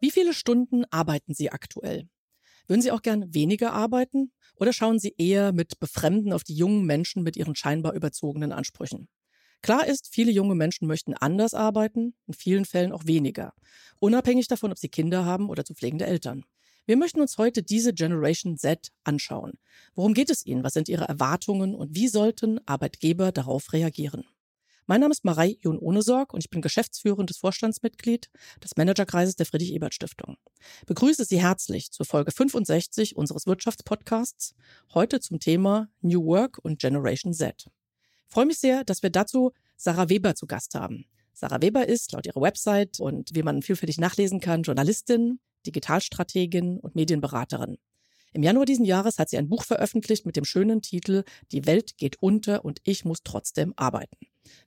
Wie viele Stunden arbeiten Sie aktuell? Würden Sie auch gern weniger arbeiten oder schauen Sie eher mit Befremden auf die jungen Menschen mit ihren scheinbar überzogenen Ansprüchen? Klar ist, viele junge Menschen möchten anders arbeiten, in vielen Fällen auch weniger, unabhängig davon, ob sie Kinder haben oder zu pflegende Eltern. Wir möchten uns heute diese Generation Z anschauen. Worum geht es ihnen? Was sind ihre Erwartungen und wie sollten Arbeitgeber darauf reagieren? Mein Name ist Marei Jon Ohnesorg und ich bin geschäftsführendes Vorstandsmitglied des Managerkreises der Friedrich-Ebert-Stiftung. Begrüße Sie herzlich zur Folge 65 unseres Wirtschaftspodcasts, heute zum Thema New Work und Generation Z. Ich freue mich sehr, dass wir dazu Sarah Weber zu Gast haben. Sarah Weber ist, laut ihrer Website und wie man vielfältig nachlesen kann, Journalistin, Digitalstrategin und Medienberaterin. Im Januar diesen Jahres hat sie ein Buch veröffentlicht mit dem schönen Titel Die Welt geht unter und ich muss trotzdem arbeiten.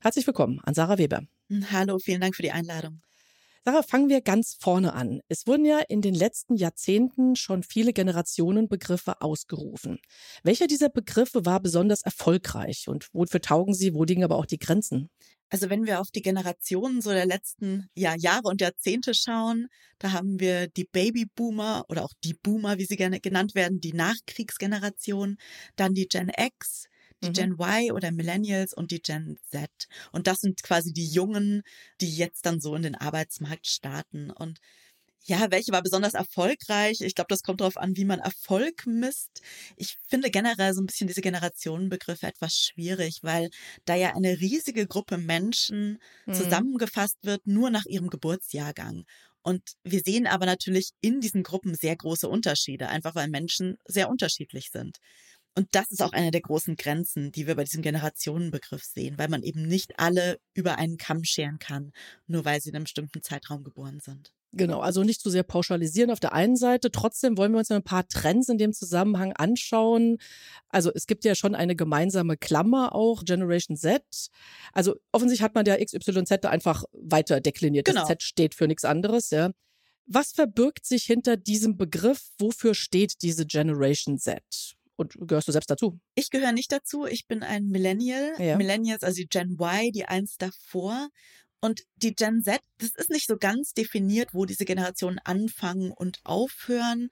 Herzlich willkommen an Sarah Weber. Hallo, vielen Dank für die Einladung. Sarah, fangen wir ganz vorne an. Es wurden ja in den letzten Jahrzehnten schon viele Generationenbegriffe ausgerufen. Welcher dieser Begriffe war besonders erfolgreich und wofür taugen sie? Wo liegen aber auch die Grenzen? Also wenn wir auf die Generationen so der letzten ja, Jahre und Jahrzehnte schauen, da haben wir die Babyboomer oder auch die Boomer, wie sie gerne genannt werden, die Nachkriegsgeneration, dann die Gen X, die mhm. Gen Y oder Millennials und die Gen Z. Und das sind quasi die Jungen, die jetzt dann so in den Arbeitsmarkt starten. Und ja, welche war besonders erfolgreich? Ich glaube, das kommt darauf an, wie man Erfolg misst. Ich finde generell so ein bisschen diese Generationenbegriffe etwas schwierig, weil da ja eine riesige Gruppe Menschen mhm. zusammengefasst wird, nur nach ihrem Geburtsjahrgang. Und wir sehen aber natürlich in diesen Gruppen sehr große Unterschiede, einfach weil Menschen sehr unterschiedlich sind. Und das ist auch eine der großen Grenzen, die wir bei diesem Generationenbegriff sehen, weil man eben nicht alle über einen Kamm scheren kann, nur weil sie in einem bestimmten Zeitraum geboren sind. Genau, also nicht zu sehr pauschalisieren auf der einen Seite. Trotzdem wollen wir uns ein paar Trends in dem Zusammenhang anschauen. Also es gibt ja schon eine gemeinsame Klammer auch, Generation Z. Also offensichtlich hat man der XYZ einfach weiter dekliniert. Genau. Das Z steht für nichts anderes, ja. Was verbirgt sich hinter diesem Begriff? Wofür steht diese Generation Z? Und gehörst du selbst dazu? Ich gehöre nicht dazu. Ich bin ein Millennial. Ja. Millennials, also die Gen Y, die eins davor. Und die Gen Z, das ist nicht so ganz definiert, wo diese Generationen anfangen und aufhören.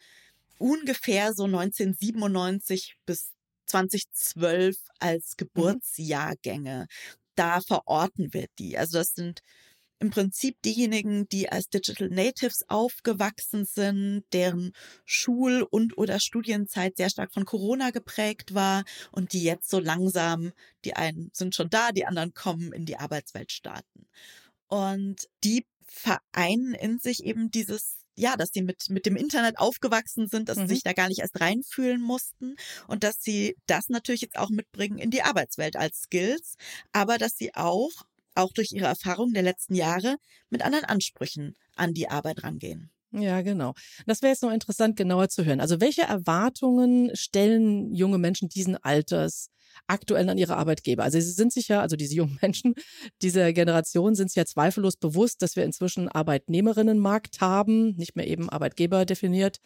Ungefähr so 1997 bis 2012 als mhm. Geburtsjahrgänge. Da verorten wir die. Also das sind im Prinzip diejenigen, die als Digital Natives aufgewachsen sind, deren Schul- und oder Studienzeit sehr stark von Corona geprägt war und die jetzt so langsam, die einen sind schon da, die anderen kommen in die Arbeitswelt starten. Und die vereinen in sich eben dieses ja, dass sie mit, mit dem Internet aufgewachsen sind, dass mhm. sie sich da gar nicht erst reinfühlen mussten und dass sie das natürlich jetzt auch mitbringen in die Arbeitswelt als Skills, aber dass sie auch auch durch ihre Erfahrung der letzten Jahre mit anderen Ansprüchen an die Arbeit rangehen. Ja, genau. Das wäre jetzt noch interessant, genauer zu hören. Also welche Erwartungen stellen junge Menschen diesen Alters aktuell an ihre Arbeitgeber? Also sie sind sich ja, also diese jungen Menschen dieser Generation sind sich ja zweifellos bewusst, dass wir inzwischen Arbeitnehmerinnenmarkt haben, nicht mehr eben Arbeitgeber definiert.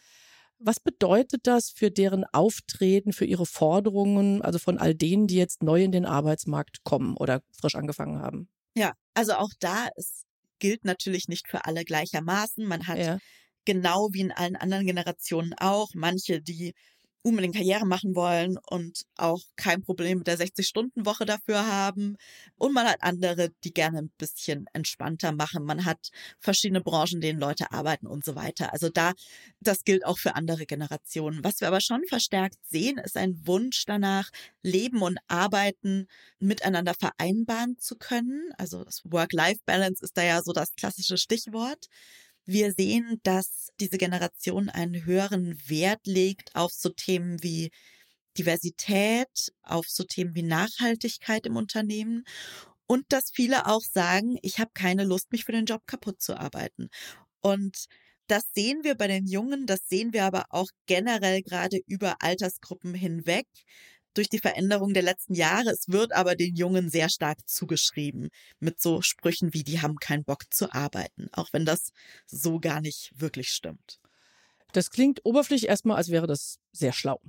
Was bedeutet das für deren Auftreten, für ihre Forderungen, also von all denen, die jetzt neu in den Arbeitsmarkt kommen oder frisch angefangen haben? Ja, also auch da, es gilt natürlich nicht für alle gleichermaßen. Man hat ja. genau wie in allen anderen Generationen auch manche, die unbedingt Karriere machen wollen und auch kein Problem mit der 60-Stunden-Woche dafür haben. Und man hat andere, die gerne ein bisschen entspannter machen. Man hat verschiedene Branchen, denen Leute arbeiten und so weiter. Also da, das gilt auch für andere Generationen. Was wir aber schon verstärkt sehen, ist ein Wunsch danach, Leben und Arbeiten miteinander vereinbaren zu können. Also das Work-Life-Balance ist da ja so das klassische Stichwort. Wir sehen, dass diese Generation einen höheren Wert legt auf so Themen wie Diversität, auf so Themen wie Nachhaltigkeit im Unternehmen und dass viele auch sagen, ich habe keine Lust, mich für den Job kaputt zu arbeiten. Und das sehen wir bei den Jungen, das sehen wir aber auch generell gerade über Altersgruppen hinweg durch die Veränderung der letzten Jahre. Es wird aber den Jungen sehr stark zugeschrieben mit so Sprüchen wie, die haben keinen Bock zu arbeiten, auch wenn das so gar nicht wirklich stimmt. Das klingt oberflächlich erstmal, als wäre das sehr schlau.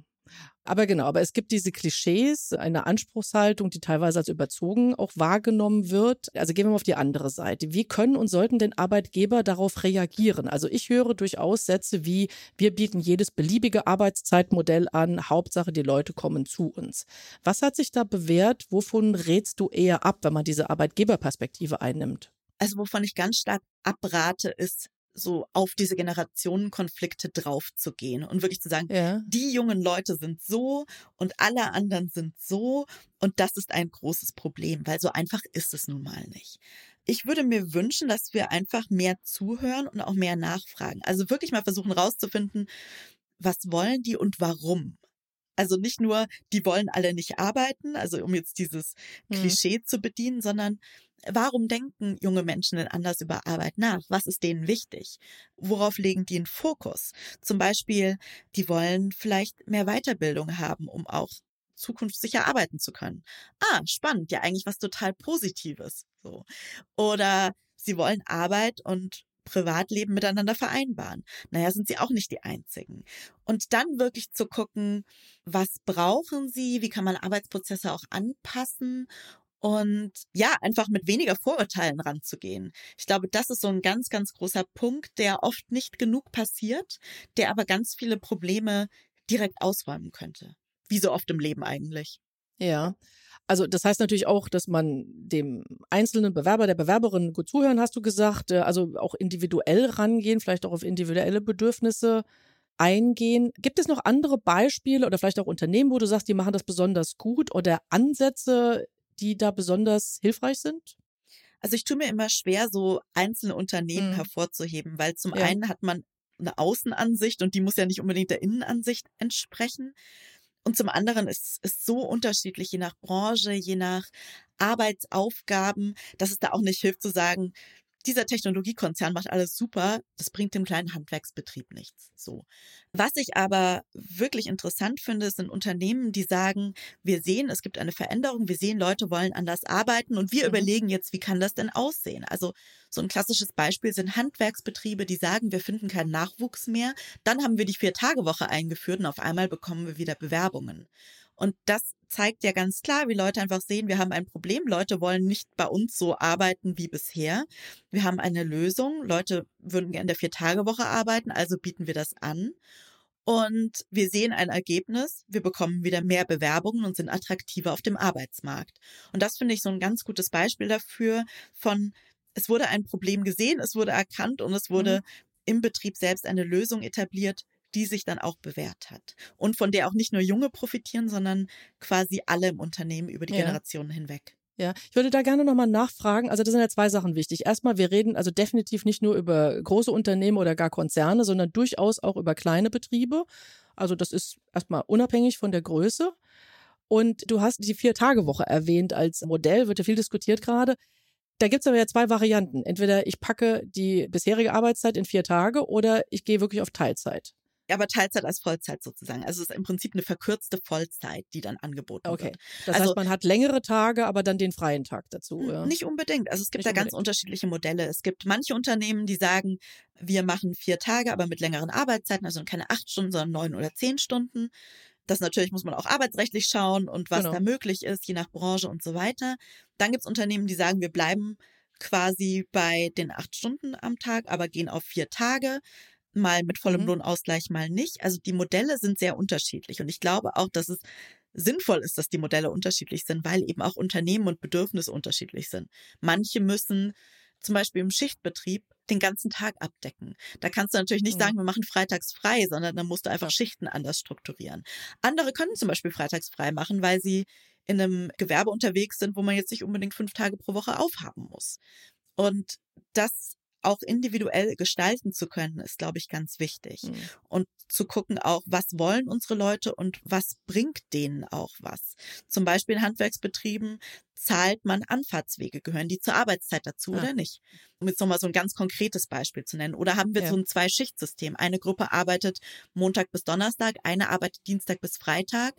Aber genau, aber es gibt diese Klischees, eine Anspruchshaltung, die teilweise als überzogen auch wahrgenommen wird. Also gehen wir mal auf die andere Seite. Wie können und sollten denn Arbeitgeber darauf reagieren? Also ich höre durchaus Sätze wie, wir bieten jedes beliebige Arbeitszeitmodell an, Hauptsache die Leute kommen zu uns. Was hat sich da bewährt? Wovon rätst du eher ab, wenn man diese Arbeitgeberperspektive einnimmt? Also wovon ich ganz stark abrate, ist so auf diese Generationenkonflikte draufzugehen und wirklich zu sagen, ja. die jungen Leute sind so und alle anderen sind so und das ist ein großes Problem, weil so einfach ist es nun mal nicht. Ich würde mir wünschen, dass wir einfach mehr zuhören und auch mehr nachfragen. Also wirklich mal versuchen rauszufinden, was wollen die und warum? Also nicht nur, die wollen alle nicht arbeiten, also um jetzt dieses mhm. Klischee zu bedienen, sondern Warum denken junge Menschen denn anders über Arbeit nach? Was ist denen wichtig? Worauf legen die einen Fokus? Zum Beispiel, die wollen vielleicht mehr Weiterbildung haben, um auch zukunftssicher arbeiten zu können. Ah, spannend, ja eigentlich was total Positives. So. Oder sie wollen Arbeit und Privatleben miteinander vereinbaren. Naja, sind sie auch nicht die Einzigen. Und dann wirklich zu gucken, was brauchen sie, wie kann man Arbeitsprozesse auch anpassen und ja, einfach mit weniger Vorurteilen ranzugehen. Ich glaube, das ist so ein ganz, ganz großer Punkt, der oft nicht genug passiert, der aber ganz viele Probleme direkt ausräumen könnte. Wie so oft im Leben eigentlich. Ja. Also das heißt natürlich auch, dass man dem einzelnen Bewerber, der Bewerberin gut zuhören, hast du gesagt, äh, also auch individuell rangehen, vielleicht auch auf individuelle Bedürfnisse eingehen. Gibt es noch andere Beispiele oder vielleicht auch Unternehmen, wo du sagst, die machen das besonders gut oder Ansätze die da besonders hilfreich sind? Also ich tue mir immer schwer, so einzelne Unternehmen mhm. hervorzuheben, weil zum ja. einen hat man eine Außenansicht und die muss ja nicht unbedingt der Innenansicht entsprechen. Und zum anderen ist es so unterschiedlich, je nach Branche, je nach Arbeitsaufgaben, dass es da auch nicht hilft zu sagen, dieser Technologiekonzern macht alles super, das bringt dem kleinen Handwerksbetrieb nichts. So. Was ich aber wirklich interessant finde, sind Unternehmen, die sagen, wir sehen, es gibt eine Veränderung, wir sehen, Leute wollen anders arbeiten und wir mhm. überlegen jetzt, wie kann das denn aussehen? Also so ein klassisches Beispiel sind Handwerksbetriebe, die sagen, wir finden keinen Nachwuchs mehr. Dann haben wir die Vier-Tage-Woche eingeführt und auf einmal bekommen wir wieder Bewerbungen. Und das zeigt ja ganz klar, wie Leute einfach sehen, wir haben ein Problem. Leute wollen nicht bei uns so arbeiten wie bisher. Wir haben eine Lösung. Leute würden gerne in der Vier-Tage-Woche arbeiten, also bieten wir das an. Und wir sehen ein Ergebnis. Wir bekommen wieder mehr Bewerbungen und sind attraktiver auf dem Arbeitsmarkt. Und das finde ich so ein ganz gutes Beispiel dafür von, es wurde ein Problem gesehen, es wurde erkannt und es wurde mhm. im Betrieb selbst eine Lösung etabliert, die sich dann auch bewährt hat und von der auch nicht nur Junge profitieren, sondern quasi alle im Unternehmen über die ja. Generationen hinweg. Ja, ich würde da gerne nochmal nachfragen. Also, da sind ja zwei Sachen wichtig. Erstmal, wir reden also definitiv nicht nur über große Unternehmen oder gar Konzerne, sondern durchaus auch über kleine Betriebe. Also, das ist erstmal unabhängig von der Größe. Und du hast die Vier-Tage-Woche erwähnt als Modell, wird ja viel diskutiert gerade. Da gibt's aber ja zwei Varianten. Entweder ich packe die bisherige Arbeitszeit in vier Tage oder ich gehe wirklich auf Teilzeit aber Teilzeit als Vollzeit sozusagen. Also es ist im Prinzip eine verkürzte Vollzeit, die dann angeboten okay. wird. Das also, heißt, man hat längere Tage, aber dann den freien Tag dazu. Ja. Nicht unbedingt. Also es gibt nicht da unbedingt. ganz unterschiedliche Modelle. Es gibt manche Unternehmen, die sagen, wir machen vier Tage, aber mit längeren Arbeitszeiten, also keine acht Stunden, sondern neun oder zehn Stunden. Das natürlich muss man auch arbeitsrechtlich schauen und was genau. da möglich ist, je nach Branche und so weiter. Dann gibt es Unternehmen, die sagen, wir bleiben quasi bei den acht Stunden am Tag, aber gehen auf vier Tage mal mit vollem mhm. Lohnausgleich, mal nicht. Also die Modelle sind sehr unterschiedlich und ich glaube auch, dass es sinnvoll ist, dass die Modelle unterschiedlich sind, weil eben auch Unternehmen und Bedürfnisse unterschiedlich sind. Manche müssen zum Beispiel im Schichtbetrieb den ganzen Tag abdecken. Da kannst du natürlich nicht mhm. sagen, wir machen freitags frei, sondern dann musst du einfach Schichten anders strukturieren. Andere können zum Beispiel freitags frei machen, weil sie in einem Gewerbe unterwegs sind, wo man jetzt nicht unbedingt fünf Tage pro Woche aufhaben muss. Und das auch individuell gestalten zu können, ist, glaube ich, ganz wichtig. Mhm. Und zu gucken auch, was wollen unsere Leute und was bringt denen auch was. Zum Beispiel in Handwerksbetrieben zahlt man Anfahrtswege, gehören die zur Arbeitszeit dazu ja. oder nicht? Um jetzt nochmal so ein ganz konkretes Beispiel zu nennen. Oder haben wir ja. so ein Zwei-Schicht-System? Eine Gruppe arbeitet Montag bis Donnerstag, eine arbeitet Dienstag bis Freitag.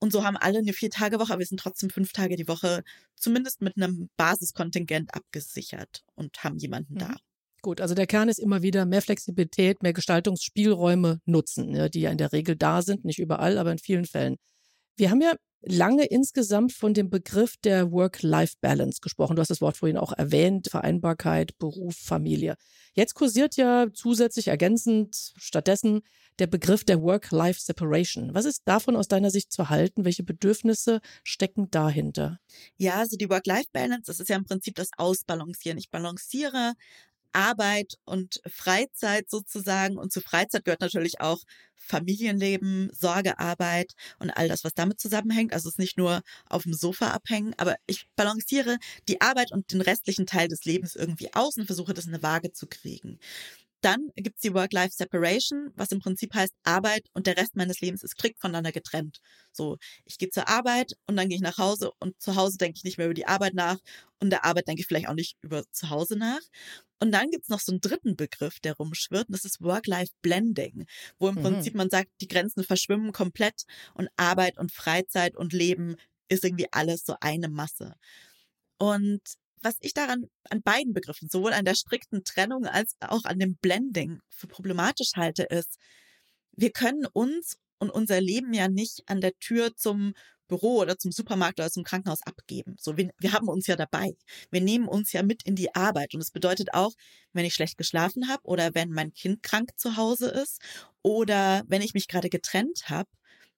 Und so haben alle eine Vier-Tage-Woche, aber wir sind trotzdem fünf Tage die Woche zumindest mit einem Basiskontingent abgesichert und haben jemanden mhm. da. Gut, also der Kern ist immer wieder mehr Flexibilität, mehr Gestaltungsspielräume nutzen, ja, die ja in der Regel da sind, nicht überall, aber in vielen Fällen. Wir haben ja lange insgesamt von dem Begriff der Work-Life-Balance gesprochen. Du hast das Wort vorhin auch erwähnt, Vereinbarkeit, Beruf, Familie. Jetzt kursiert ja zusätzlich ergänzend stattdessen der Begriff der Work-Life-Separation. Was ist davon aus deiner Sicht zu halten? Welche Bedürfnisse stecken dahinter? Ja, also die Work-Life-Balance, das ist ja im Prinzip das Ausbalancieren. Ich balanciere Arbeit und Freizeit sozusagen. Und zu Freizeit gehört natürlich auch Familienleben, Sorgearbeit und all das, was damit zusammenhängt. Also es ist nicht nur auf dem Sofa abhängen, aber ich balanciere die Arbeit und den restlichen Teil des Lebens irgendwie aus und versuche das in eine Waage zu kriegen. Dann gibt's die Work-Life-Separation, was im Prinzip heißt, Arbeit und der Rest meines Lebens ist strikt voneinander getrennt. So, ich gehe zur Arbeit und dann gehe ich nach Hause und zu Hause denke ich nicht mehr über die Arbeit nach und der Arbeit denke ich vielleicht auch nicht über zu Hause nach. Und dann gibt's noch so einen dritten Begriff, der rumschwirrt, und das ist Work-Life-Blending, wo im mhm. Prinzip man sagt, die Grenzen verschwimmen komplett und Arbeit und Freizeit und Leben ist irgendwie alles so eine Masse. Und was ich daran an beiden Begriffen, sowohl an der strikten Trennung als auch an dem Blending für problematisch halte, ist, wir können uns und unser Leben ja nicht an der Tür zum Büro oder zum Supermarkt oder zum Krankenhaus abgeben. So, wir, wir haben uns ja dabei. Wir nehmen uns ja mit in die Arbeit. Und es bedeutet auch, wenn ich schlecht geschlafen habe oder wenn mein Kind krank zu Hause ist oder wenn ich mich gerade getrennt habe,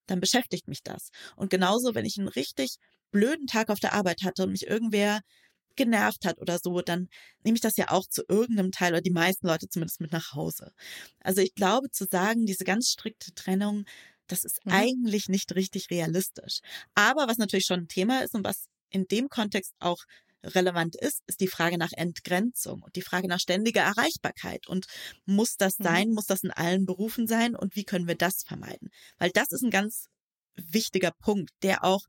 dann beschäftigt mich das. Und genauso, wenn ich einen richtig blöden Tag auf der Arbeit hatte und mich irgendwer genervt hat oder so, dann nehme ich das ja auch zu irgendeinem Teil oder die meisten Leute zumindest mit nach Hause. Also ich glaube zu sagen, diese ganz strikte Trennung, das ist mhm. eigentlich nicht richtig realistisch. Aber was natürlich schon ein Thema ist und was in dem Kontext auch relevant ist, ist die Frage nach Entgrenzung und die Frage nach ständiger Erreichbarkeit. Und muss das mhm. sein? Mhm. Muss das in allen Berufen sein? Und wie können wir das vermeiden? Weil das ist ein ganz wichtiger Punkt, der auch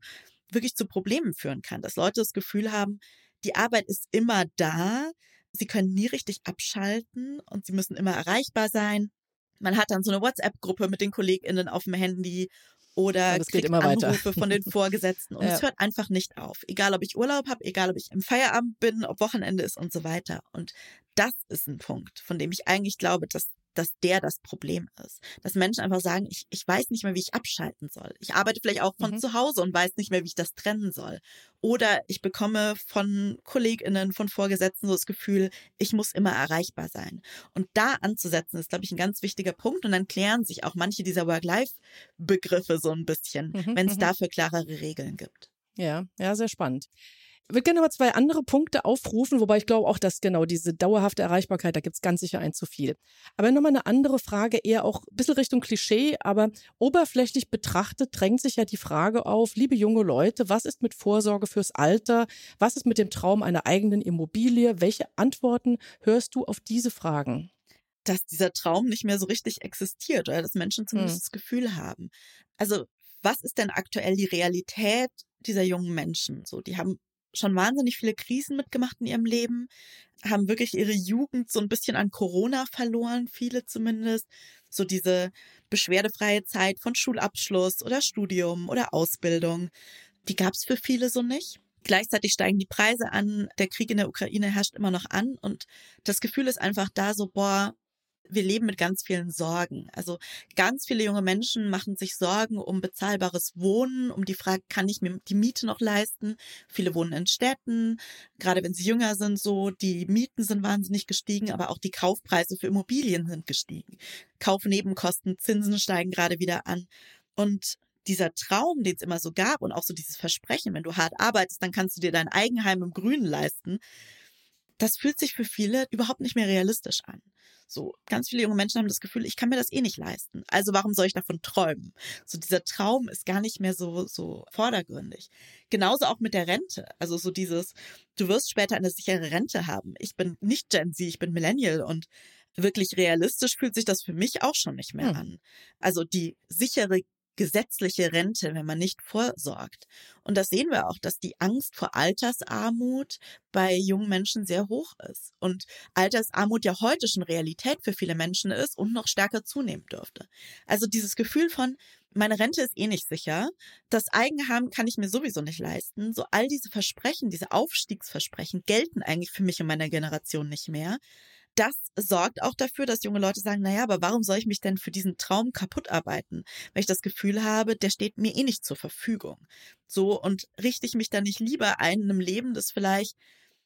wirklich zu Problemen führen kann, dass Leute das Gefühl haben, die Arbeit ist immer da. Sie können nie richtig abschalten und sie müssen immer erreichbar sein. Man hat dann so eine WhatsApp-Gruppe mit den KollegInnen auf dem Handy oder kriegt Anrufe von den Vorgesetzten und ja. es hört einfach nicht auf. Egal, ob ich Urlaub habe, egal, ob ich im Feierabend bin, ob Wochenende ist und so weiter. Und das ist ein Punkt, von dem ich eigentlich glaube, dass dass der das Problem ist. Dass Menschen einfach sagen, ich, ich weiß nicht mehr, wie ich abschalten soll. Ich arbeite vielleicht auch von mhm. zu Hause und weiß nicht mehr, wie ich das trennen soll. Oder ich bekomme von KollegInnen, von Vorgesetzten so das Gefühl, ich muss immer erreichbar sein. Und da anzusetzen, ist, glaube ich, ein ganz wichtiger Punkt. Und dann klären sich auch manche dieser Work-Life-Begriffe so ein bisschen, mhm, wenn es mhm. dafür klarere Regeln gibt. Ja, ja, sehr spannend. Ich würde gerne mal zwei andere Punkte aufrufen, wobei ich glaube auch, dass genau diese dauerhafte Erreichbarkeit, da gibt es ganz sicher ein zu viel. Aber nochmal eine andere Frage, eher auch ein bisschen Richtung Klischee, aber oberflächlich betrachtet drängt sich ja die Frage auf, liebe junge Leute, was ist mit Vorsorge fürs Alter? Was ist mit dem Traum einer eigenen Immobilie? Welche Antworten hörst du auf diese Fragen? Dass dieser Traum nicht mehr so richtig existiert oder dass Menschen zumindest hm. das Gefühl haben. Also, was ist denn aktuell die Realität dieser jungen Menschen? So, die haben schon wahnsinnig viele Krisen mitgemacht in ihrem Leben, haben wirklich ihre Jugend so ein bisschen an Corona verloren, viele zumindest. So diese beschwerdefreie Zeit von Schulabschluss oder Studium oder Ausbildung, die gab es für viele so nicht. Gleichzeitig steigen die Preise an, der Krieg in der Ukraine herrscht immer noch an und das Gefühl ist einfach da so, boah, wir leben mit ganz vielen Sorgen. Also ganz viele junge Menschen machen sich Sorgen um bezahlbares Wohnen, um die Frage, kann ich mir die Miete noch leisten? Viele wohnen in Städten, gerade wenn sie jünger sind, so die Mieten sind wahnsinnig gestiegen, aber auch die Kaufpreise für Immobilien sind gestiegen. Kaufnebenkosten, Zinsen steigen gerade wieder an. Und dieser Traum, den es immer so gab und auch so dieses Versprechen, wenn du hart arbeitest, dann kannst du dir dein Eigenheim im Grünen leisten. Das fühlt sich für viele überhaupt nicht mehr realistisch an. So, ganz viele junge Menschen haben das Gefühl, ich kann mir das eh nicht leisten. Also warum soll ich davon träumen? So dieser Traum ist gar nicht mehr so, so vordergründig. Genauso auch mit der Rente. Also so dieses, du wirst später eine sichere Rente haben. Ich bin nicht Gen Z, ich bin Millennial und wirklich realistisch fühlt sich das für mich auch schon nicht mehr hm. an. Also die sichere gesetzliche Rente, wenn man nicht vorsorgt. Und das sehen wir auch, dass die Angst vor Altersarmut bei jungen Menschen sehr hoch ist. Und Altersarmut ja heute schon Realität für viele Menschen ist und noch stärker zunehmen dürfte. Also dieses Gefühl von, meine Rente ist eh nicht sicher, das Eigenheim kann ich mir sowieso nicht leisten. So all diese Versprechen, diese Aufstiegsversprechen gelten eigentlich für mich und meine Generation nicht mehr das sorgt auch dafür, dass junge Leute sagen, naja, aber warum soll ich mich denn für diesen Traum kaputt arbeiten? Weil ich das Gefühl habe, der steht mir eh nicht zur Verfügung. So, und richte ich mich dann nicht lieber ein in einem Leben, das vielleicht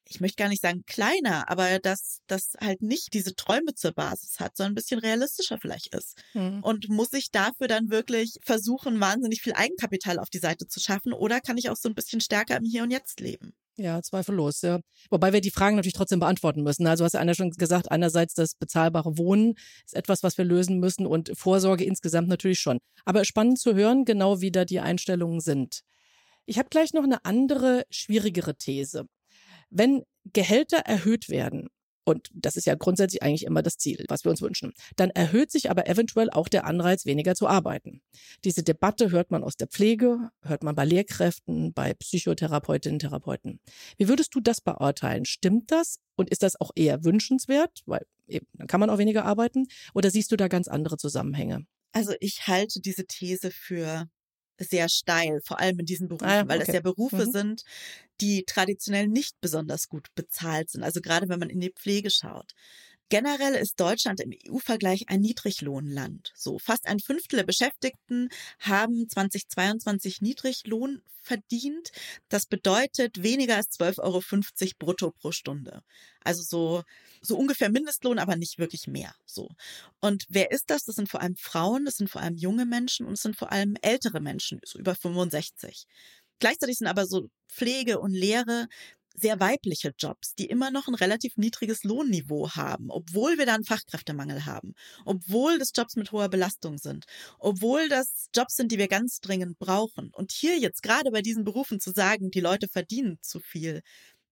ich möchte gar nicht sagen kleiner, aber dass das halt nicht diese Träume zur Basis hat, sondern ein bisschen realistischer vielleicht ist. Mhm. Und muss ich dafür dann wirklich versuchen, wahnsinnig viel Eigenkapital auf die Seite zu schaffen oder kann ich auch so ein bisschen stärker im Hier und Jetzt leben? Ja, zweifellos, ja. Wobei wir die Fragen natürlich trotzdem beantworten müssen. Also hast du ja schon gesagt, einerseits das bezahlbare Wohnen ist etwas, was wir lösen müssen und Vorsorge insgesamt natürlich schon. Aber spannend zu hören, genau wie da die Einstellungen sind. Ich habe gleich noch eine andere, schwierigere These. Wenn Gehälter erhöht werden, und das ist ja grundsätzlich eigentlich immer das Ziel, was wir uns wünschen. Dann erhöht sich aber eventuell auch der Anreiz, weniger zu arbeiten. Diese Debatte hört man aus der Pflege, hört man bei Lehrkräften, bei Psychotherapeutinnen, Therapeuten. Wie würdest du das beurteilen? Stimmt das? Und ist das auch eher wünschenswert? Weil eben, dann kann man auch weniger arbeiten. Oder siehst du da ganz andere Zusammenhänge? Also ich halte diese These für sehr steil, vor allem in diesen Berufen, ah, ja, weil das ja Berufe mhm. sind, die traditionell nicht besonders gut bezahlt sind. Also gerade wenn man in die Pflege schaut. Generell ist Deutschland im EU-Vergleich ein Niedriglohnland. So fast ein Fünftel der Beschäftigten haben 2022 Niedriglohn verdient. Das bedeutet weniger als 12,50 Euro brutto pro Stunde. Also so, so ungefähr Mindestlohn, aber nicht wirklich mehr. So. Und wer ist das? Das sind vor allem Frauen, das sind vor allem junge Menschen und es sind vor allem ältere Menschen, so über 65. Gleichzeitig sind aber so Pflege und Lehre sehr weibliche Jobs, die immer noch ein relativ niedriges Lohnniveau haben, obwohl wir da einen Fachkräftemangel haben, obwohl das Jobs mit hoher Belastung sind, obwohl das Jobs sind, die wir ganz dringend brauchen. Und hier jetzt gerade bei diesen Berufen zu sagen, die Leute verdienen zu viel,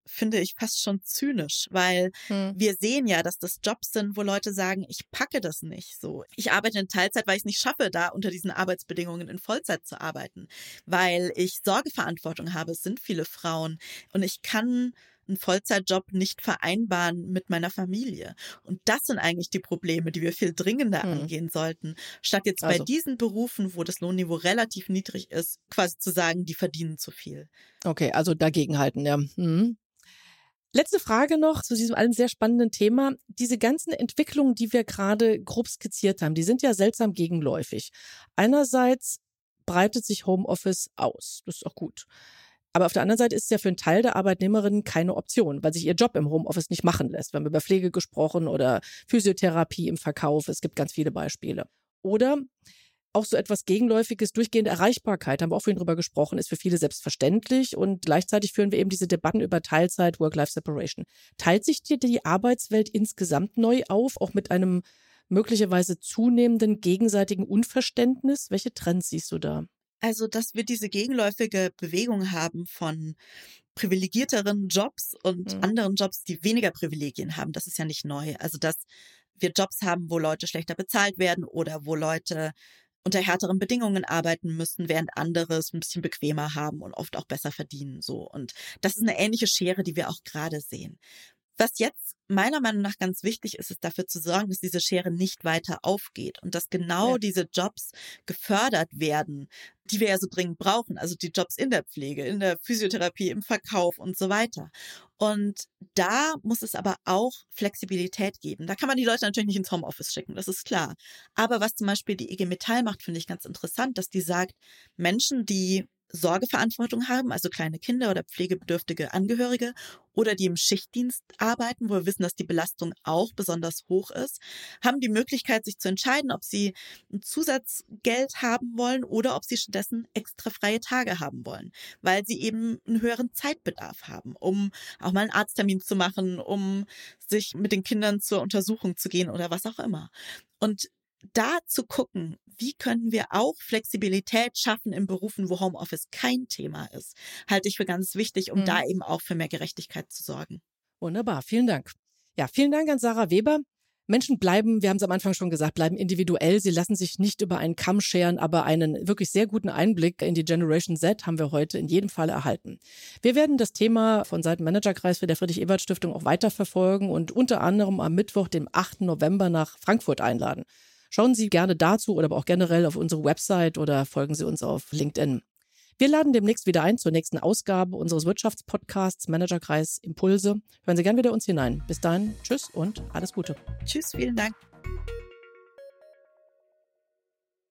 finde ich fast schon zynisch, weil hm. wir sehen ja, dass das Jobs sind, wo Leute sagen, ich packe das nicht so. Ich arbeite in Teilzeit, weil ich es nicht schaffe, da unter diesen Arbeitsbedingungen in Vollzeit zu arbeiten, weil ich Sorgeverantwortung habe. Es sind viele Frauen und ich kann einen Vollzeitjob nicht vereinbaren mit meiner Familie. Und das sind eigentlich die Probleme, die wir viel dringender hm. angehen sollten, statt jetzt also. bei diesen Berufen, wo das Lohnniveau relativ niedrig ist, quasi zu sagen, die verdienen zu viel. Okay, also dagegenhalten, ja. Hm. Letzte Frage noch zu diesem allen sehr spannenden Thema. Diese ganzen Entwicklungen, die wir gerade grob skizziert haben, die sind ja seltsam gegenläufig. Einerseits breitet sich Homeoffice aus. Das ist auch gut. Aber auf der anderen Seite ist es ja für einen Teil der Arbeitnehmerinnen keine Option, weil sich ihr Job im Homeoffice nicht machen lässt. Wir haben über Pflege gesprochen oder Physiotherapie im Verkauf. Es gibt ganz viele Beispiele. Oder auch so etwas Gegenläufiges, durchgehende Erreichbarkeit, haben wir auch vorhin drüber gesprochen, ist für viele selbstverständlich und gleichzeitig führen wir eben diese Debatten über Teilzeit, Work-Life-Separation. Teilt sich dir die Arbeitswelt insgesamt neu auf, auch mit einem möglicherweise zunehmenden gegenseitigen Unverständnis? Welche Trends siehst du da? Also, dass wir diese gegenläufige Bewegung haben von privilegierteren Jobs und mhm. anderen Jobs, die weniger Privilegien haben, das ist ja nicht neu. Also, dass wir Jobs haben, wo Leute schlechter bezahlt werden oder wo Leute unter härteren Bedingungen arbeiten müssen, während andere es ein bisschen bequemer haben und oft auch besser verdienen, so. Und das ist eine ähnliche Schere, die wir auch gerade sehen. Was jetzt meiner Meinung nach ganz wichtig ist, ist dafür zu sorgen, dass diese Schere nicht weiter aufgeht und dass genau ja. diese Jobs gefördert werden, die wir ja so dringend brauchen. Also die Jobs in der Pflege, in der Physiotherapie, im Verkauf und so weiter. Und da muss es aber auch Flexibilität geben. Da kann man die Leute natürlich nicht ins Homeoffice schicken, das ist klar. Aber was zum Beispiel die IG Metall macht, finde ich ganz interessant, dass die sagt, Menschen, die Sorgeverantwortung haben, also kleine Kinder oder pflegebedürftige Angehörige oder die im Schichtdienst arbeiten, wo wir wissen, dass die Belastung auch besonders hoch ist, haben die Möglichkeit, sich zu entscheiden, ob sie ein Zusatzgeld haben wollen oder ob sie stattdessen extra freie Tage haben wollen, weil sie eben einen höheren Zeitbedarf haben, um auch mal einen Arzttermin zu machen, um sich mit den Kindern zur Untersuchung zu gehen oder was auch immer. Und da zu gucken, wie können wir auch Flexibilität schaffen in Berufen, wo Homeoffice kein Thema ist, halte ich für ganz wichtig, um mhm. da eben auch für mehr Gerechtigkeit zu sorgen. Wunderbar, vielen Dank. Ja, vielen Dank an Sarah Weber. Menschen bleiben, wir haben es am Anfang schon gesagt, bleiben individuell. Sie lassen sich nicht über einen Kamm scheren, aber einen wirklich sehr guten Einblick in die Generation Z haben wir heute in jedem Fall erhalten. Wir werden das Thema von Seiten Managerkreis für der Friedrich-Ebert-Stiftung auch weiterverfolgen und unter anderem am Mittwoch, dem 8. November nach Frankfurt einladen. Schauen Sie gerne dazu oder aber auch generell auf unsere Website oder folgen Sie uns auf LinkedIn. Wir laden demnächst wieder ein zur nächsten Ausgabe unseres Wirtschaftspodcasts Managerkreis Impulse. Hören Sie gern wieder uns hinein. Bis dahin, tschüss und alles Gute. Tschüss, vielen Dank.